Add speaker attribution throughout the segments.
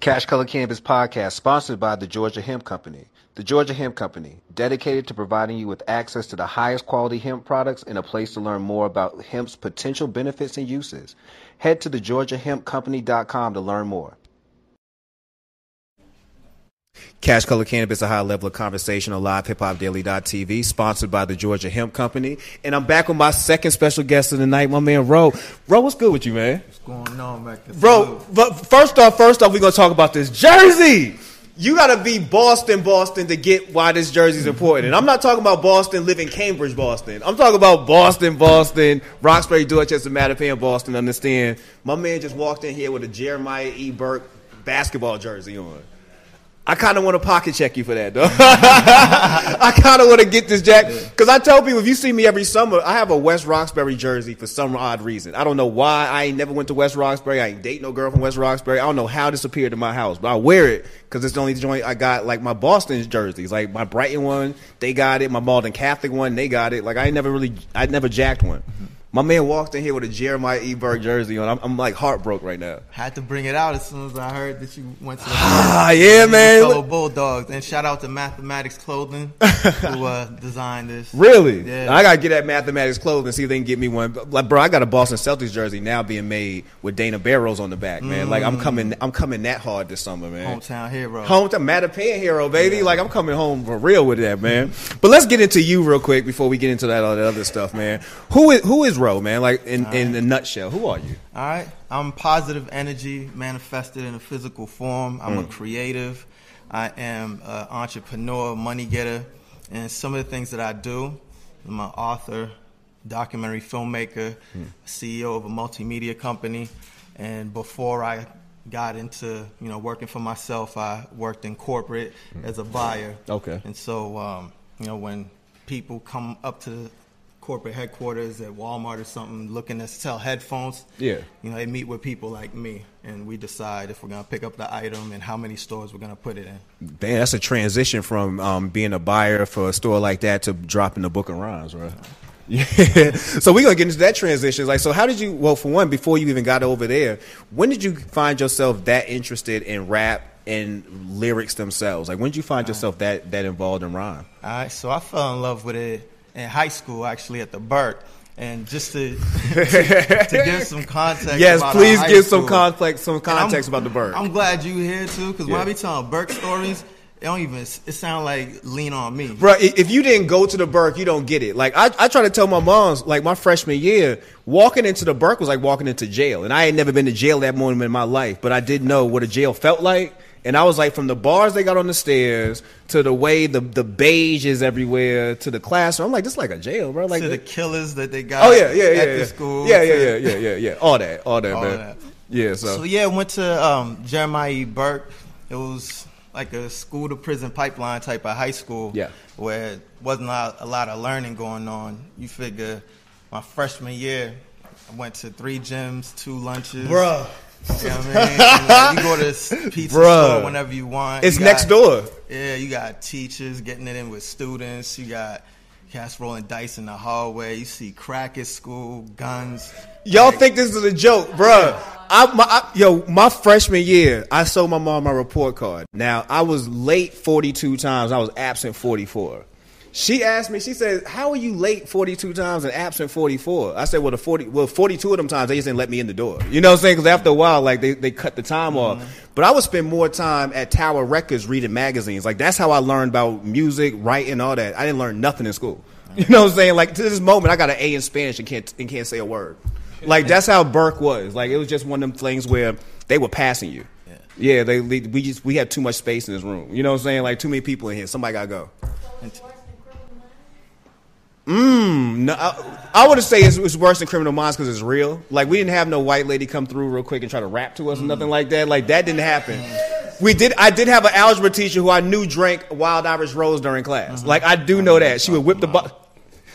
Speaker 1: Cash Color Cannabis Podcast, sponsored by the Georgia Hemp Company. The Georgia Hemp Company, dedicated to providing you with access to the highest quality hemp products and a place to learn more about hemp's potential benefits and uses. Head to thegeorgiahempcompany.com to learn more. Cash Color Cannabis, a high level of conversation on live hip hop daily.tv, sponsored by the Georgia Hemp Company. And I'm back with my second special guest of the night, my man Ro. Ro, what's good with you, man?
Speaker 2: What's going on, man?
Speaker 1: Bro, but first off, first off, we're gonna talk about this jersey. You gotta be Boston, Boston to get why this jersey's important. And I'm not talking about Boston, living Cambridge, Boston. I'm talking about Boston, Boston, Roxbury, Dorchester, Mattapan, Boston. Understand? My man just walked in here with a Jeremiah E. Burke basketball jersey on. I kind of want to pocket check you for that, though. I kind of want to get this jack because I tell people if you see me every summer, I have a West Roxbury jersey for some odd reason. I don't know why. I ain't never went to West Roxbury. I ain't date no girl from West Roxbury. I don't know how this appeared in my house, but I wear it because it's the only joint I got. Like my Boston jerseys, like my Brighton one, they got it. My Malden Catholic one, they got it. Like I ain't never really, I never jacked one. My man walked in here with a Jeremiah E. Burke jersey on. I'm, I'm like heartbroken right now.
Speaker 2: Had to bring it out as soon as I heard that you went to the
Speaker 1: Ah, yeah, man.
Speaker 2: fellow Bulldogs. And shout out to Mathematics Clothing who uh, designed this.
Speaker 1: Really?
Speaker 2: Yeah.
Speaker 1: I gotta get at Mathematics Clothing and see if they can get me one. Like, bro, I got a Boston Celtics jersey now being made with Dana Barrows on the back, man. Like, I'm coming, I'm coming that hard this summer, man.
Speaker 2: Hometown hero.
Speaker 1: Home to Mattapan hero, baby. Like I'm coming home for real with that, man. But let's get into you real quick before we get into that all that other stuff, man. Who is who is Ro, man? Like in, in a nutshell, who are you?
Speaker 2: All right. I'm positive energy manifested in a physical form. I'm a hmm. creative. I am an entrepreneur, money getter. And some of the things that I do, I'm an author, documentary filmmaker, hmm. CEO of a multimedia company. And before I got into, you know, working for myself, I worked in corporate hmm. as a buyer.
Speaker 1: Okay.
Speaker 2: And so, um, you know, when people come up to the corporate headquarters at Walmart or something looking to sell headphones,
Speaker 1: Yeah.
Speaker 2: you know, they meet with people like me, and we decide if we're gonna pick up the item and how many stores we're gonna put it in.
Speaker 1: Damn, that's a transition from um, being a buyer for a store like that to dropping the book of rhymes, right? Yeah. so we're gonna get into that transition. Like, so how did you? Well, for one, before you even got over there, when did you find yourself that interested in rap and lyrics themselves? Like, when did you find yourself that that involved in rhyme?
Speaker 2: All right, so I fell in love with it in high school, actually at the Burke, and just to to, to give some context.
Speaker 1: Yes,
Speaker 2: about
Speaker 1: please give some context, some context about the Burke.
Speaker 2: I'm glad you here too, because when I be telling Burke stories, it don't even it sound like lean on me.
Speaker 1: Bro, if you didn't go to the Burke, you don't get it. Like I, I try to tell my moms, like my freshman year, walking into the Burke was like walking into jail, and I had never been to jail that moment in my life, but I did know what a jail felt like. And I was like, from the bars they got on the stairs to the way the the beige is everywhere to the classroom. I'm like, this is like a jail, bro. Like,
Speaker 2: to the killers that they got
Speaker 1: oh yeah, yeah, yeah,
Speaker 2: at
Speaker 1: yeah.
Speaker 2: the school.
Speaker 1: yeah, yeah, yeah, yeah, yeah, yeah. All that, all that,
Speaker 2: All
Speaker 1: man.
Speaker 2: that.
Speaker 1: Yeah, so,
Speaker 2: So yeah, went to um, Jeremiah E. Burke. It was like a school to prison pipeline type of high school.
Speaker 1: Yeah.
Speaker 2: Where it wasn't a lot, a lot of learning going on. You figure, my freshman year, I went to three gyms, two lunches.
Speaker 1: Bruh.
Speaker 2: You know what I mean? Like, you go to pizza
Speaker 1: Bruh.
Speaker 2: store whenever you want.
Speaker 1: it's
Speaker 2: You
Speaker 1: next door.
Speaker 2: Yeah, you got teachers getting it in with students. You got cats rolling dice in the hallway. You see crack at school, guns.
Speaker 1: Y'all think this is a joke, bruh. I, my, I, yo, my freshman year, I sold my mom my report card. Now, I was late 42 times. I was absent 44. She asked me, she said, how are you late 42 times and absent 44? I said, well, the 40, well, 42 of them times, they just didn't let me in the door. You know what I'm saying? Because after a while, like, they, they cut the time off. But I would spend more time at Tower Records reading magazines. Like, that's how I learned about music, writing, all that. I didn't learn nothing in school. You know what I'm saying? Like, to this moment, I got an A in Spanish and can't, and can't say a word. Like that's how Burke was. Like it was just one of them things where they were passing you. Yeah, they we just we had too much space in this room. You know what I'm saying? Like too many people in here. Somebody gotta go. Mm, no, I, I would say it's, it's worse than Criminal Minds because it's real. Like we didn't have no white lady come through real quick and try to rap to us or nothing like that. Like that didn't happen. We did. I did have an algebra teacher who I knew drank Wild Irish Rose during class. Like I do know that she would whip the bottle.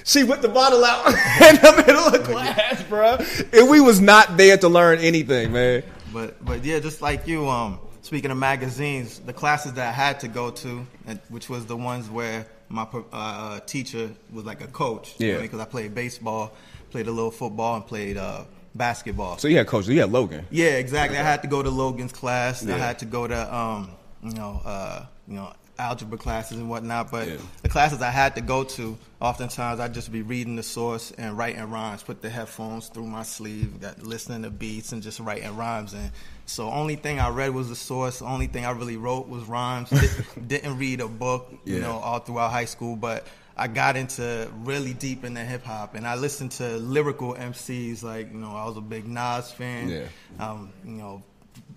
Speaker 1: She whipped the bottle out in the middle of class, bro. And we was not there to learn anything, man.
Speaker 2: But but yeah, just like you, um, speaking of magazines, the classes that I had to go to, which was the ones where my uh, teacher was like a coach.
Speaker 1: Yeah.
Speaker 2: Because I played baseball, played a little football, and played uh, basketball.
Speaker 1: So you had coaches. You had Logan.
Speaker 2: Yeah, exactly. I had to go to Logan's class.
Speaker 1: Yeah.
Speaker 2: I had to go to um, you know, uh, you know, algebra classes and whatnot. But
Speaker 1: Yeah.
Speaker 2: the classes I had to go to, oftentimes I'd just be reading the source and writing rhymes. Put the headphones through my sleeve, got listening to beats and just writing rhymes. And so only thing I read was the source. Only thing I really wrote was rhymes. Did- Didn't read a book, you
Speaker 1: Yeah.
Speaker 2: know, all throughout high school, but. I got into really deep into hip hop, and I listened to lyrical MCs like you know I was a big Nas fan,
Speaker 1: Yeah.
Speaker 2: um, you know,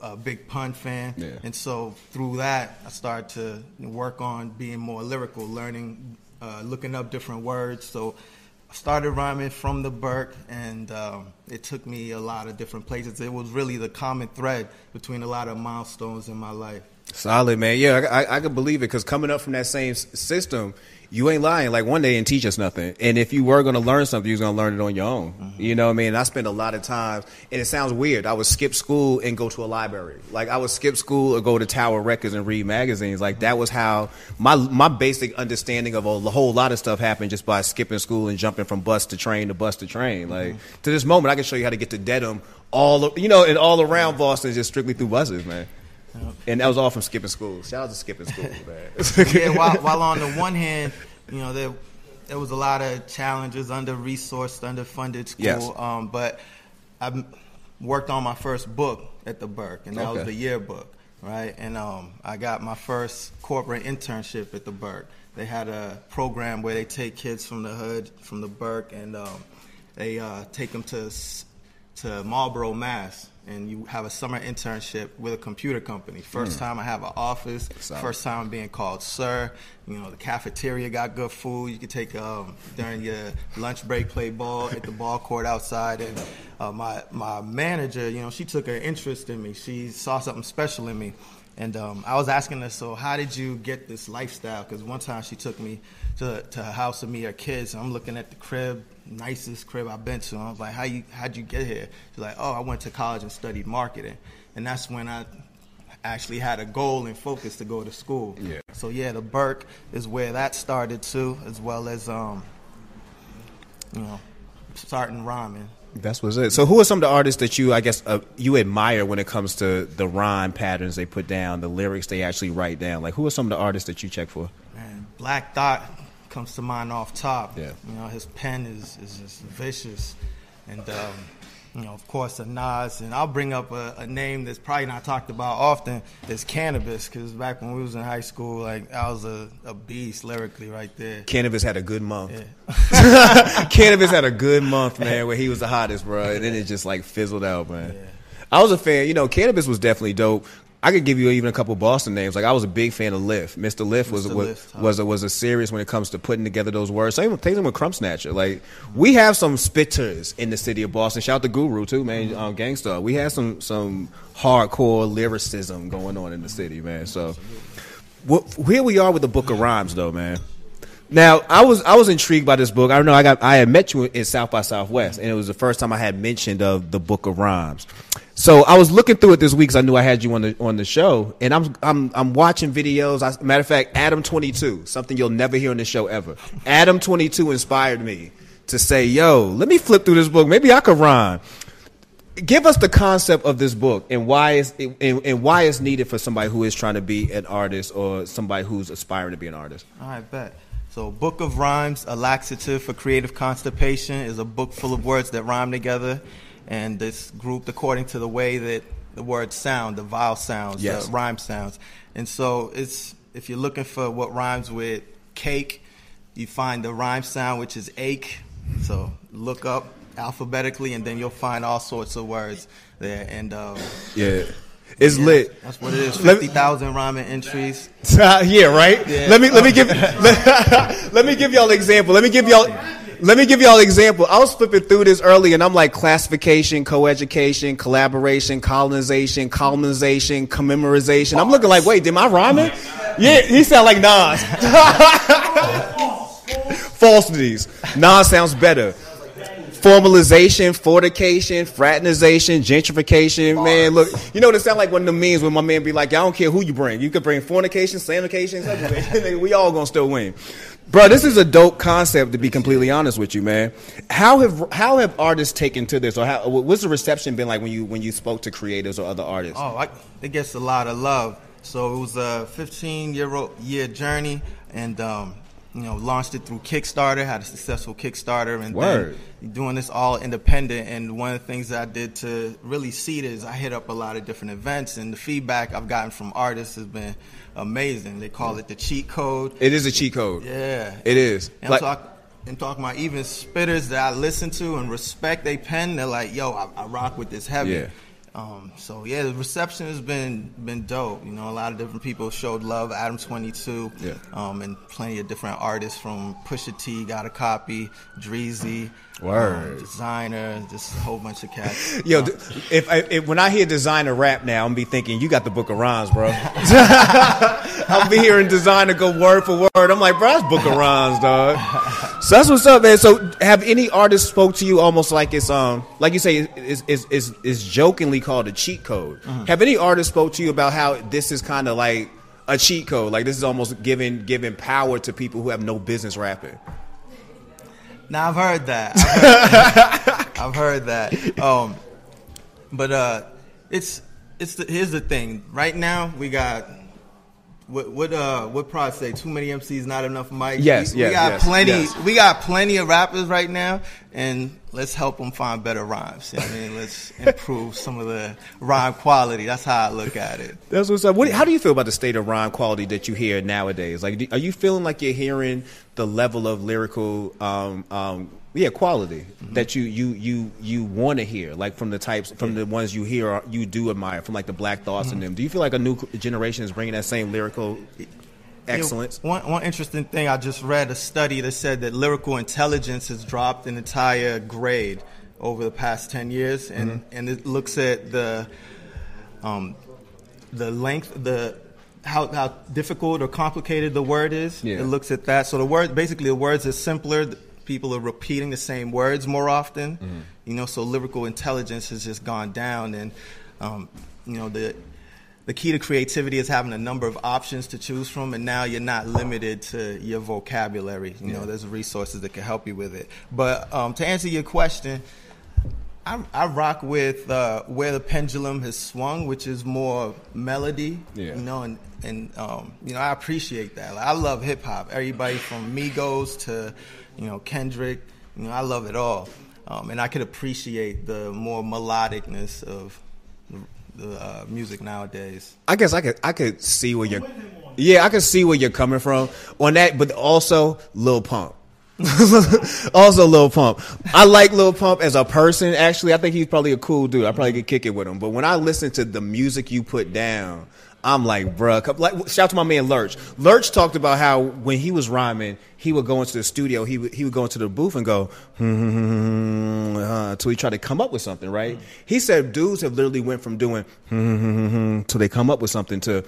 Speaker 2: a big pun fan.
Speaker 1: Yeah.
Speaker 2: And so through that, I started to work on being more lyrical, learning, uh, looking up different words. So I started rhyming from the Burke, and um, it took me a lot of different places. It was really the common thread between a lot of milestones in my life.
Speaker 1: Solid man, yeah, I, I, I could believe it because coming up from that same s- system, you ain't lying. Like one day and teach us nothing, and if you were going to learn something, you was going to learn it on your own. Mm-hmm. You know what I mean? And I spent a lot of times, and it sounds weird. I would skip school and go to a library. Like I would skip school or go to Tower Records and read magazines. Like that was how my my basic understanding of a whole lot of stuff happened just by skipping school and jumping from bus to train to bus to train. Like mm-hmm. to this moment, I can show you how to get to Dedham all you know and all around Boston just strictly through buses, man. And that was all from skipping school. Shout out to skipping school, man.
Speaker 2: yeah, while, while on the one hand, you know, there there was a lot of challenges under resourced, underfunded school.
Speaker 1: Yes.
Speaker 2: Um, but I worked on my first book at the Burke, and that was the yearbook, right? And um, I got my first corporate internship at the Burke. They had a program where they take kids from the hood, from the Burke, and um, they uh, take them to s- to Marlboro, Mass. And you have a summer internship with a computer company. First time I have an office.
Speaker 1: Solid.
Speaker 2: First time being called sir. You know, the cafeteria got good food. You could take um, during your lunch break, play ball at the ball court outside. And uh, my my manager, you know, she took an interest in me. She saw something special in me. And um, I was asking her, so how did you get this lifestyle? Because one time she took me to to her house with me, her kids. And I'm looking at the crib, nicest crib I've been to. And I was like, how you how'd you get here? She's like, oh, I went to college and studied marketing. And that's when I actually had a goal and focus to go to school.
Speaker 1: Yeah.
Speaker 2: So yeah, the Burke is where that started too, as well as um, you know, starting rhyming.
Speaker 1: That's what's it. So, who are some of the artists that you, I guess, uh, you admire when it comes to the rhyme patterns they put down, the lyrics they actually write down? Like, who are some of the artists that you check for?
Speaker 2: Man, Black Thought comes to mind off top.
Speaker 1: Yeah.
Speaker 2: You know, his pen is, is just vicious. And, um, you know, of course, a Nas. And I'll bring up a, a name that's probably not talked about often is Canibus, because back when we was in high school, like, I was a, a beast lyrically right there.
Speaker 1: Canibus had a good month.
Speaker 2: Yeah.
Speaker 1: Canibus had a good month, man, where he was the hottest, bro, and then it just like fizzled out, man. I was a fan. You know, Canibus was definitely dope. I could give you even a couple Boston names. Like I was a big fan of Lif. Mr. Lif was
Speaker 2: Mr.
Speaker 1: was
Speaker 2: Lif,
Speaker 1: was a, was a serious when it comes to putting together those words. Same thing with Krumbsnatcha. Like we have some spitters in the city of Boston. Shout out to Guru too, man. Um, Gang Starr. We have some some hardcore lyricism going on in the city, man. So wh- here we are with the Book of Rhymes, though, man. Now I was I was intrigued by this book. I don't know I got I had met you in South by Southwest, and it was the first time I had mentioned of the Book of Rhymes. So I was looking through it this week because I knew I had you on the on the show, and I'm I'm I'm watching videos. I, matter of fact, Adam Twenty Two, something you'll never hear on the show ever. Adam Twenty Two inspired me to say, "Yo, let me flip through this book. Maybe I could rhyme." Give us the concept of this book and why is and, and why it's needed for somebody who is trying to be an artist or somebody who's aspiring to be an artist.
Speaker 2: Right, bet. So, Book of Rhymes, a laxative for creative constipation, is a book full of words that rhyme together, and it's grouped according to the way that the words sound, the vowel sounds,
Speaker 1: Yes.
Speaker 2: the rhyme sounds. And so, it's if you're looking for what rhymes with cake, you find the rhyme sound, which is ache. So, look up alphabetically, and then you'll find all sorts of words there. And um,
Speaker 1: Yeah, it's
Speaker 2: yeah,
Speaker 1: lit.
Speaker 2: That's what it is. Fifty thousand rhyming entries.
Speaker 1: yeah, right.
Speaker 2: Yeah.
Speaker 1: Let me let me give let, let me give y'all an example. Let me give y'all let me give y'all an example. I was flipping through this early, and I'm like classification, coeducation, collaboration, colonization, colonization, commemorization. I'm looking like, wait, did I rhyming? Yeah, he sound like Nas. Falsities. Nas sounds better. Formalization, fortication, fraternization, gentrification. Man, look, you know what it sound like one of the memes when my man be like, I don't care who you bring. You could bring fornication, sanitation, we all gonna still win. Bro, this is a dope concept to be completely honest with you, man. How have how have artists taken to this, or how what's the reception been like when you when you spoke to creators or other artists?
Speaker 2: Oh, I, it gets a lot of love. So it was a 15 year old year journey, and um, you know launched it through Kickstarter. Had a successful Kickstarter, and
Speaker 1: Word.
Speaker 2: then doing this all independent. And one of the things that I did to really seed it is I hit up a lot of different events, and the feedback I've gotten from artists has been amazing. They call it the cheat code.
Speaker 1: It is a cheat code.
Speaker 2: Yeah,
Speaker 1: It is.
Speaker 2: And
Speaker 1: Like-
Speaker 2: I'm, talk, I'm talking about even spitters that I listen to and respect they pen. They're like, yo, I, I rock with this heavy.
Speaker 1: Yeah.
Speaker 2: Um, so yeah, the reception has been been dope. You know, a lot of different people showed love. Adam Twenty Two,
Speaker 1: Yeah.
Speaker 2: um, and plenty of different artists from Pusha T got a copy, Dreezy,
Speaker 1: Word.
Speaker 2: um, Desiigner, just a whole bunch of cats.
Speaker 1: Yo,
Speaker 2: Um,
Speaker 1: if, I, if when I hear Desiigner rap now, I'm be thinking you got the book of rhymes, bro. I'll be hearing Desiigner go word for word. I'm like, bro, that's book of rhymes, dog. So that's what's up, man. So have any artists spoke to you almost like it's um like you say is is is is jokingly called a cheat code?
Speaker 2: Mm-hmm.
Speaker 1: Have any artists spoke to you about how this is kind of like a cheat code? Like this is almost giving giving power to people who have no business rapping.
Speaker 2: Now I've heard that. I've heard, I've heard that. Um, but uh, it's it's the, here's the thing. Right now we got what what uh what Prod say? Too many MCs, not enough mics.
Speaker 1: Yes,
Speaker 2: we,
Speaker 1: yes,
Speaker 2: we got
Speaker 1: yes,
Speaker 2: plenty.
Speaker 1: yes.
Speaker 2: We got plenty of rappers right now, and let's help them find better rhymes. You know what I mean, let's improve some of the rhyme quality. That's how I look at it.
Speaker 1: That's what's up. What, how do you feel about the state of rhyme quality that you hear nowadays? Like, do, are you feeling like you're hearing the level of lyrical, um, um, yeah, quality that you you you you want to hear, like from the types from the ones you hear or you do admire, from like the Black Thoughts and them. Do you feel like a new generation is bringing that same lyrical excellence?
Speaker 2: Know, one, one interesting thing I just read a study that said that lyrical intelligence has dropped an entire grade over the past 10 years, and,
Speaker 1: Mm-hmm.
Speaker 2: and it looks at the um, the length, the how, how difficult or complicated the word is.
Speaker 1: Yeah.
Speaker 2: It looks at that. So the word, basically, the words are simpler. People are repeating the same words more often.
Speaker 1: Mm-hmm.
Speaker 2: You know, so lyrical intelligence has just gone down, and um, you know the the key to creativity is having a number of options to choose from, and now you're not limited to your vocabulary. You know, there's resources that can help you with it. But um, to answer your question, I, I rock with uh, where the pendulum has swung, which is more melody.
Speaker 1: Yeah.
Speaker 2: You know, and and um, you know I appreciate that. Like, I love hip hop. Everybody from Migos to you know Kendrick. You know, I love it all, um, and I could appreciate the more melodicness of the, uh, music nowadays.
Speaker 1: I guess I could I could see where you're Yeah, I could see where you're coming from on that, but also Lil Pump. also Lil Pump. I like Lil Pump as a person, actually. I think he's probably a cool dude. I probably could kick it with him. But when I listen to the music you put down, I'm like, bruh, like shout out to my man Lurch. Lurch talked about how when he was rhyming, he would go into the studio, he would he would go into the booth and go, hmm, uh, until he tried to come up with something, right? He said dudes have literally went from doing till they come up with something to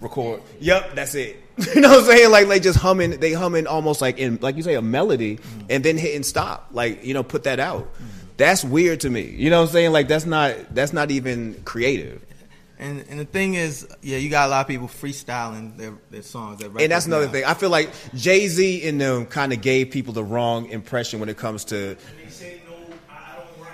Speaker 1: record. Yep, that's it. you know what I'm saying? Like like just humming, they humming almost like in like you say a melody and then hitting stop. Like, you know, put that out. That's weird to me. You know what I'm saying? Like that's not that's not even creative.
Speaker 2: And and the thing is, yeah, you got a lot of people freestyling their, their songs. Their
Speaker 1: And that's another
Speaker 2: now.
Speaker 1: thing. I feel like Jay Z and them kind of gave people the wrong impression when it comes to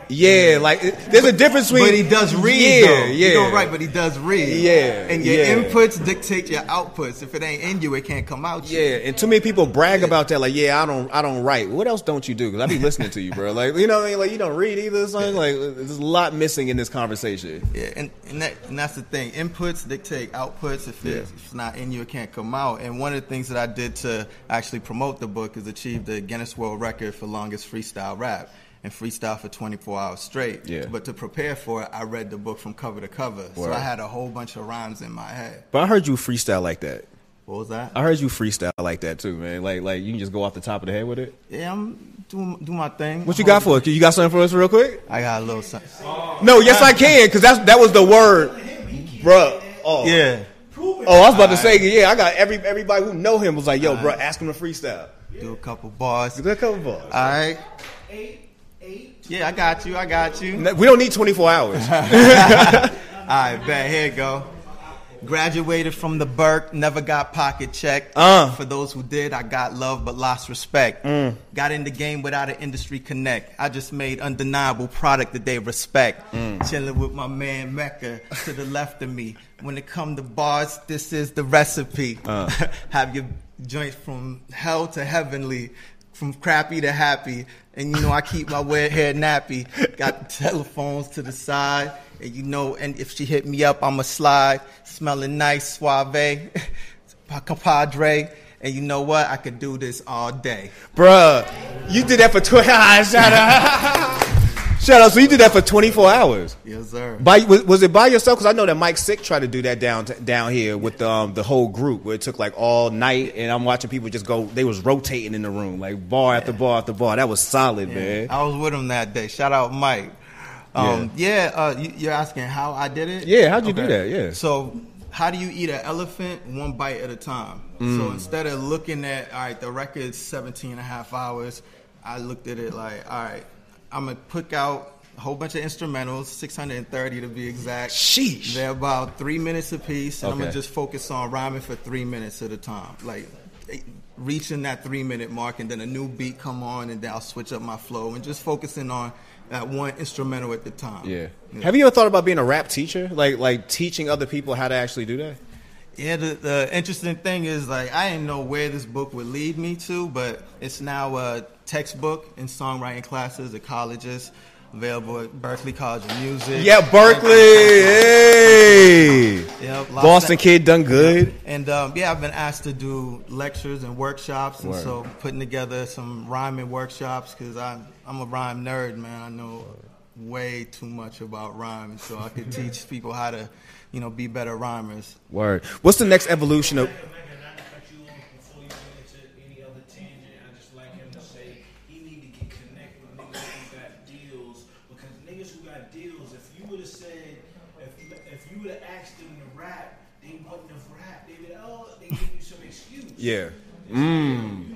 Speaker 1: yeah, like there's a difference between
Speaker 2: But he does read,
Speaker 1: Yeah,
Speaker 2: though.
Speaker 1: yeah.
Speaker 2: He don't write, but he does read.
Speaker 1: Yeah,
Speaker 2: And your
Speaker 1: yeah.
Speaker 2: inputs dictate your outputs. If it ain't in you, it can't come out. you.
Speaker 1: Yeah, and too many people brag about that. Like, yeah, I don't, I don't write. What else don't you do? Because I be listening to you, bro. Like, you know, what I mean? like you don't read either. Son. Like, there's a lot missing in this conversation.
Speaker 2: Yeah, and and, that, and that's the thing. Inputs dictate outputs. If,
Speaker 1: Yeah.
Speaker 2: if it's not in you, it can't come out. And one of the things that I did to actually promote the book is achieve the Guinness World Record for longest freestyle rap and freestyle for 24 hours straight.
Speaker 1: Yeah.
Speaker 2: But to prepare for it, I read the book from cover to cover. So I had a whole bunch of rhymes in my head.
Speaker 1: But I heard you freestyle like that.
Speaker 2: What was that?
Speaker 1: I heard you freestyle like that too, man. Like, like you can just go off the top of the head with it.
Speaker 2: Yeah, I'm doing do my thing.
Speaker 1: What you got for us? You got something for us real quick?
Speaker 2: I got a little something.
Speaker 1: No, yes I can, because that's that was the word, bruh. Oh,
Speaker 2: Yeah.
Speaker 1: Oh, I was about to say, yeah, I got every everybody who know him was like, yo, bro, ask him to freestyle.
Speaker 2: Do a couple bars.
Speaker 1: Do a couple bars.
Speaker 2: All right.
Speaker 3: Eight.
Speaker 2: Yeah, I got you. I got you.
Speaker 1: We don't need 24 hours.
Speaker 2: All right, bet. Here you go. Graduated from the Burke, never got pocket check.
Speaker 1: Uh.
Speaker 2: For those who did, I got love but lost respect. Mm. Got in the game without an industry connect. I just made undeniable product that they respect. Mm. Chilling with my man Mecca to the left of me. When it come to bars, this is the recipe. Uh. Have your joints from hell to heavenly, from crappy to happy. And you know I keep my wet hair nappy. Got telephones to the side. And you know, and if she hit me up, I'ma slide. Smelling nice, suave, compadre. And you know what? I could do this all day.
Speaker 1: Bruh, you did that for 20 Shout out. Shout out. So you did that for 24 hours.
Speaker 2: Yes, sir.
Speaker 1: By, was, was it by yourself? Because I know that Mike Sick tried to do that down down here with um, the whole group, where it took like all night, and I'm watching people just go. They was rotating in the room, like bar after bar after bar. That was solid, man.
Speaker 2: I was with him that day. Shout out Mike. Um, yeah, uh, you, you're asking how I did it?
Speaker 1: Yeah, how'd you do that? Yeah.
Speaker 2: So, how do you eat an elephant one bite at a time?
Speaker 1: Mm.
Speaker 2: So, instead of looking at, all right, the record's 17 and a half hours, I looked at it like, all right, I'm going to pick out a whole bunch of instrumentals, 630 to be exact.
Speaker 1: Sheesh.
Speaker 2: They're about three minutes apiece, and I'm going to just focus on rhyming for three minutes at a time. Like, reaching that three minute mark, and then a new beat come on, and then I'll switch up my flow, and just focusing on that one instrumental at the time.
Speaker 1: Yeah. Have you ever thought about being a rap teacher, like like teaching other people how to actually do that?
Speaker 2: Yeah, the, the interesting thing is like I didn't know where this book would lead me to, but it's now a textbook in songwriting classes at colleges, available at Berklee College of Music.
Speaker 1: Yeah, Berkeley. Hey.
Speaker 2: Yep,
Speaker 1: Boston kid done good.
Speaker 2: And um, yeah, I've been asked to do lectures and workshops, and
Speaker 1: Word.
Speaker 2: so putting together some rhyming workshops because I'm I'm a rhyme nerd, man. I know way too much about rhyme, so I could teach people how to, you know, be better rhymers.
Speaker 1: Word. What's the next evolution of?
Speaker 3: Megan, not to cut you off before you get into any other tangent. I just like him to say he need to get connected with niggas who got deals because niggas who got deals. If you would have said, if if you would have asked them to rap, they wouldn't have rapped. They would, oh, give you some excuse.
Speaker 1: Yeah.
Speaker 3: You,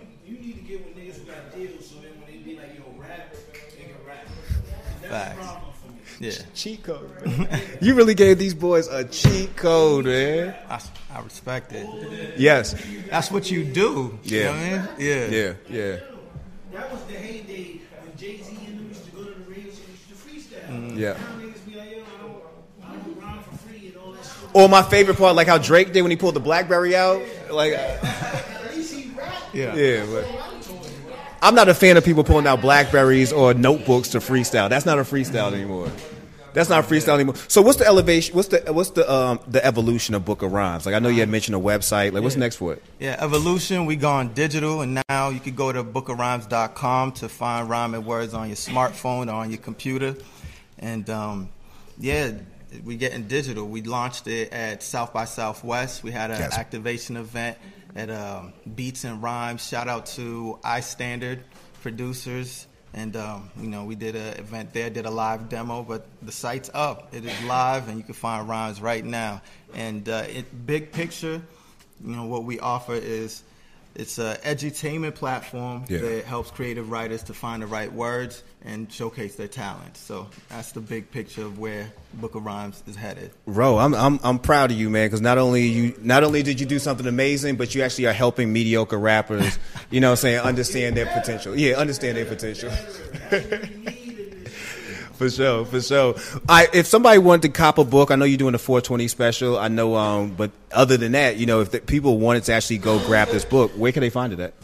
Speaker 2: Yeah,
Speaker 1: Cheat code. Man. you really gave these boys a cheat code, man.
Speaker 2: I, I respect it.
Speaker 1: Yes.
Speaker 2: That's what you do.
Speaker 1: Yeah.
Speaker 2: You know what I mean? Yeah.
Speaker 1: Yeah. Yeah.
Speaker 3: That was the heyday when Jay Z and them used to go to the radio and used to freestyle.
Speaker 1: Mm. Yeah.
Speaker 3: Now niggas be like, yo, I don't, I don't rhyme for free and all.
Speaker 1: Or my favorite part, like how Drake did when he pulled the BlackBerry out. Like, uh,
Speaker 3: At least he rap.
Speaker 2: Yeah.
Speaker 1: yeah. But I'm not a fan of people pulling out Blackberries or notebooks to freestyle. That's not a freestyle anymore. That's not freestyle anymore. So what's the elevation? What's the what's the um the evolution of Book of Rhymes? Like I know you had mentioned a website. Like what's next for it?
Speaker 2: Yeah, evolution. We gone digital, and now you can go to bookofrhymes.com to find rhyming words on your smartphone or on your computer. And um, yeah, we getting digital. We launched it at South by Southwest. We had an
Speaker 1: Yes.
Speaker 2: activation event at um, Beats and Rhymes. Shout out to iStandard producers. And um, you know, we did an event there, did a live demo, but the site's up. It is live, and you can find rhymes right now. And uh, it, big picture, you know what we offer is it's a edutainment platform
Speaker 1: Yeah.
Speaker 2: that helps creative writers to find the right words and showcase their talent. So that's the big picture of where Book of Rhymes is headed.
Speaker 1: Bro, I'm I'm I'm proud of you, man, because not only you not only did you do something amazing, but you actually are helping mediocre rappers, you know, what I'm saying understand their potential. Yeah, understand their potential. for sure, for sure. I if somebody wanted to cop a book, I know you're doing a 420 special. I know, um, but other than that, you know, if the, people wanted to actually go grab this book, where can they find it at?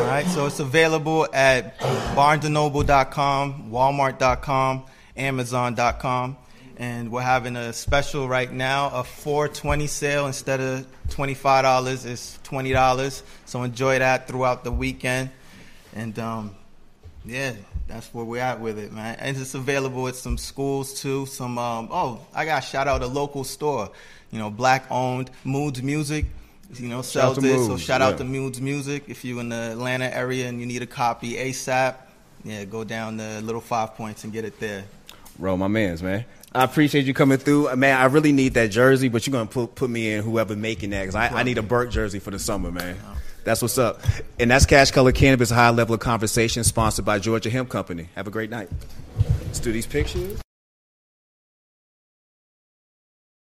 Speaker 2: All right, so it's available at barnesandnoble.com, walmart.com, amazon.com. And we're having a special right now, a 420 sale instead of $25 is $20. So enjoy that throughout the weekend. And um, yeah, that's where we're at with it, man. And it's available at some schools too. Some um, oh, I got shout out a local store, you know, black owned Moods Music. You know, sells it. So
Speaker 1: Moods,
Speaker 2: shout out to Moods Music. If you're in the Atlanta area and you need a copy ASAP, yeah, go down to Little Five Points and get it there.
Speaker 1: Bro, my man's man. I appreciate you coming through, man. I really need that jersey, but you're gonna put put me in whoever making that because I, I need a Burke jersey for the summer, man. That's what's up. And that's Cash Color Cannabis, high level of conversation, sponsored by Georgia Hemp Company. Have a great night. Let's do these pictures.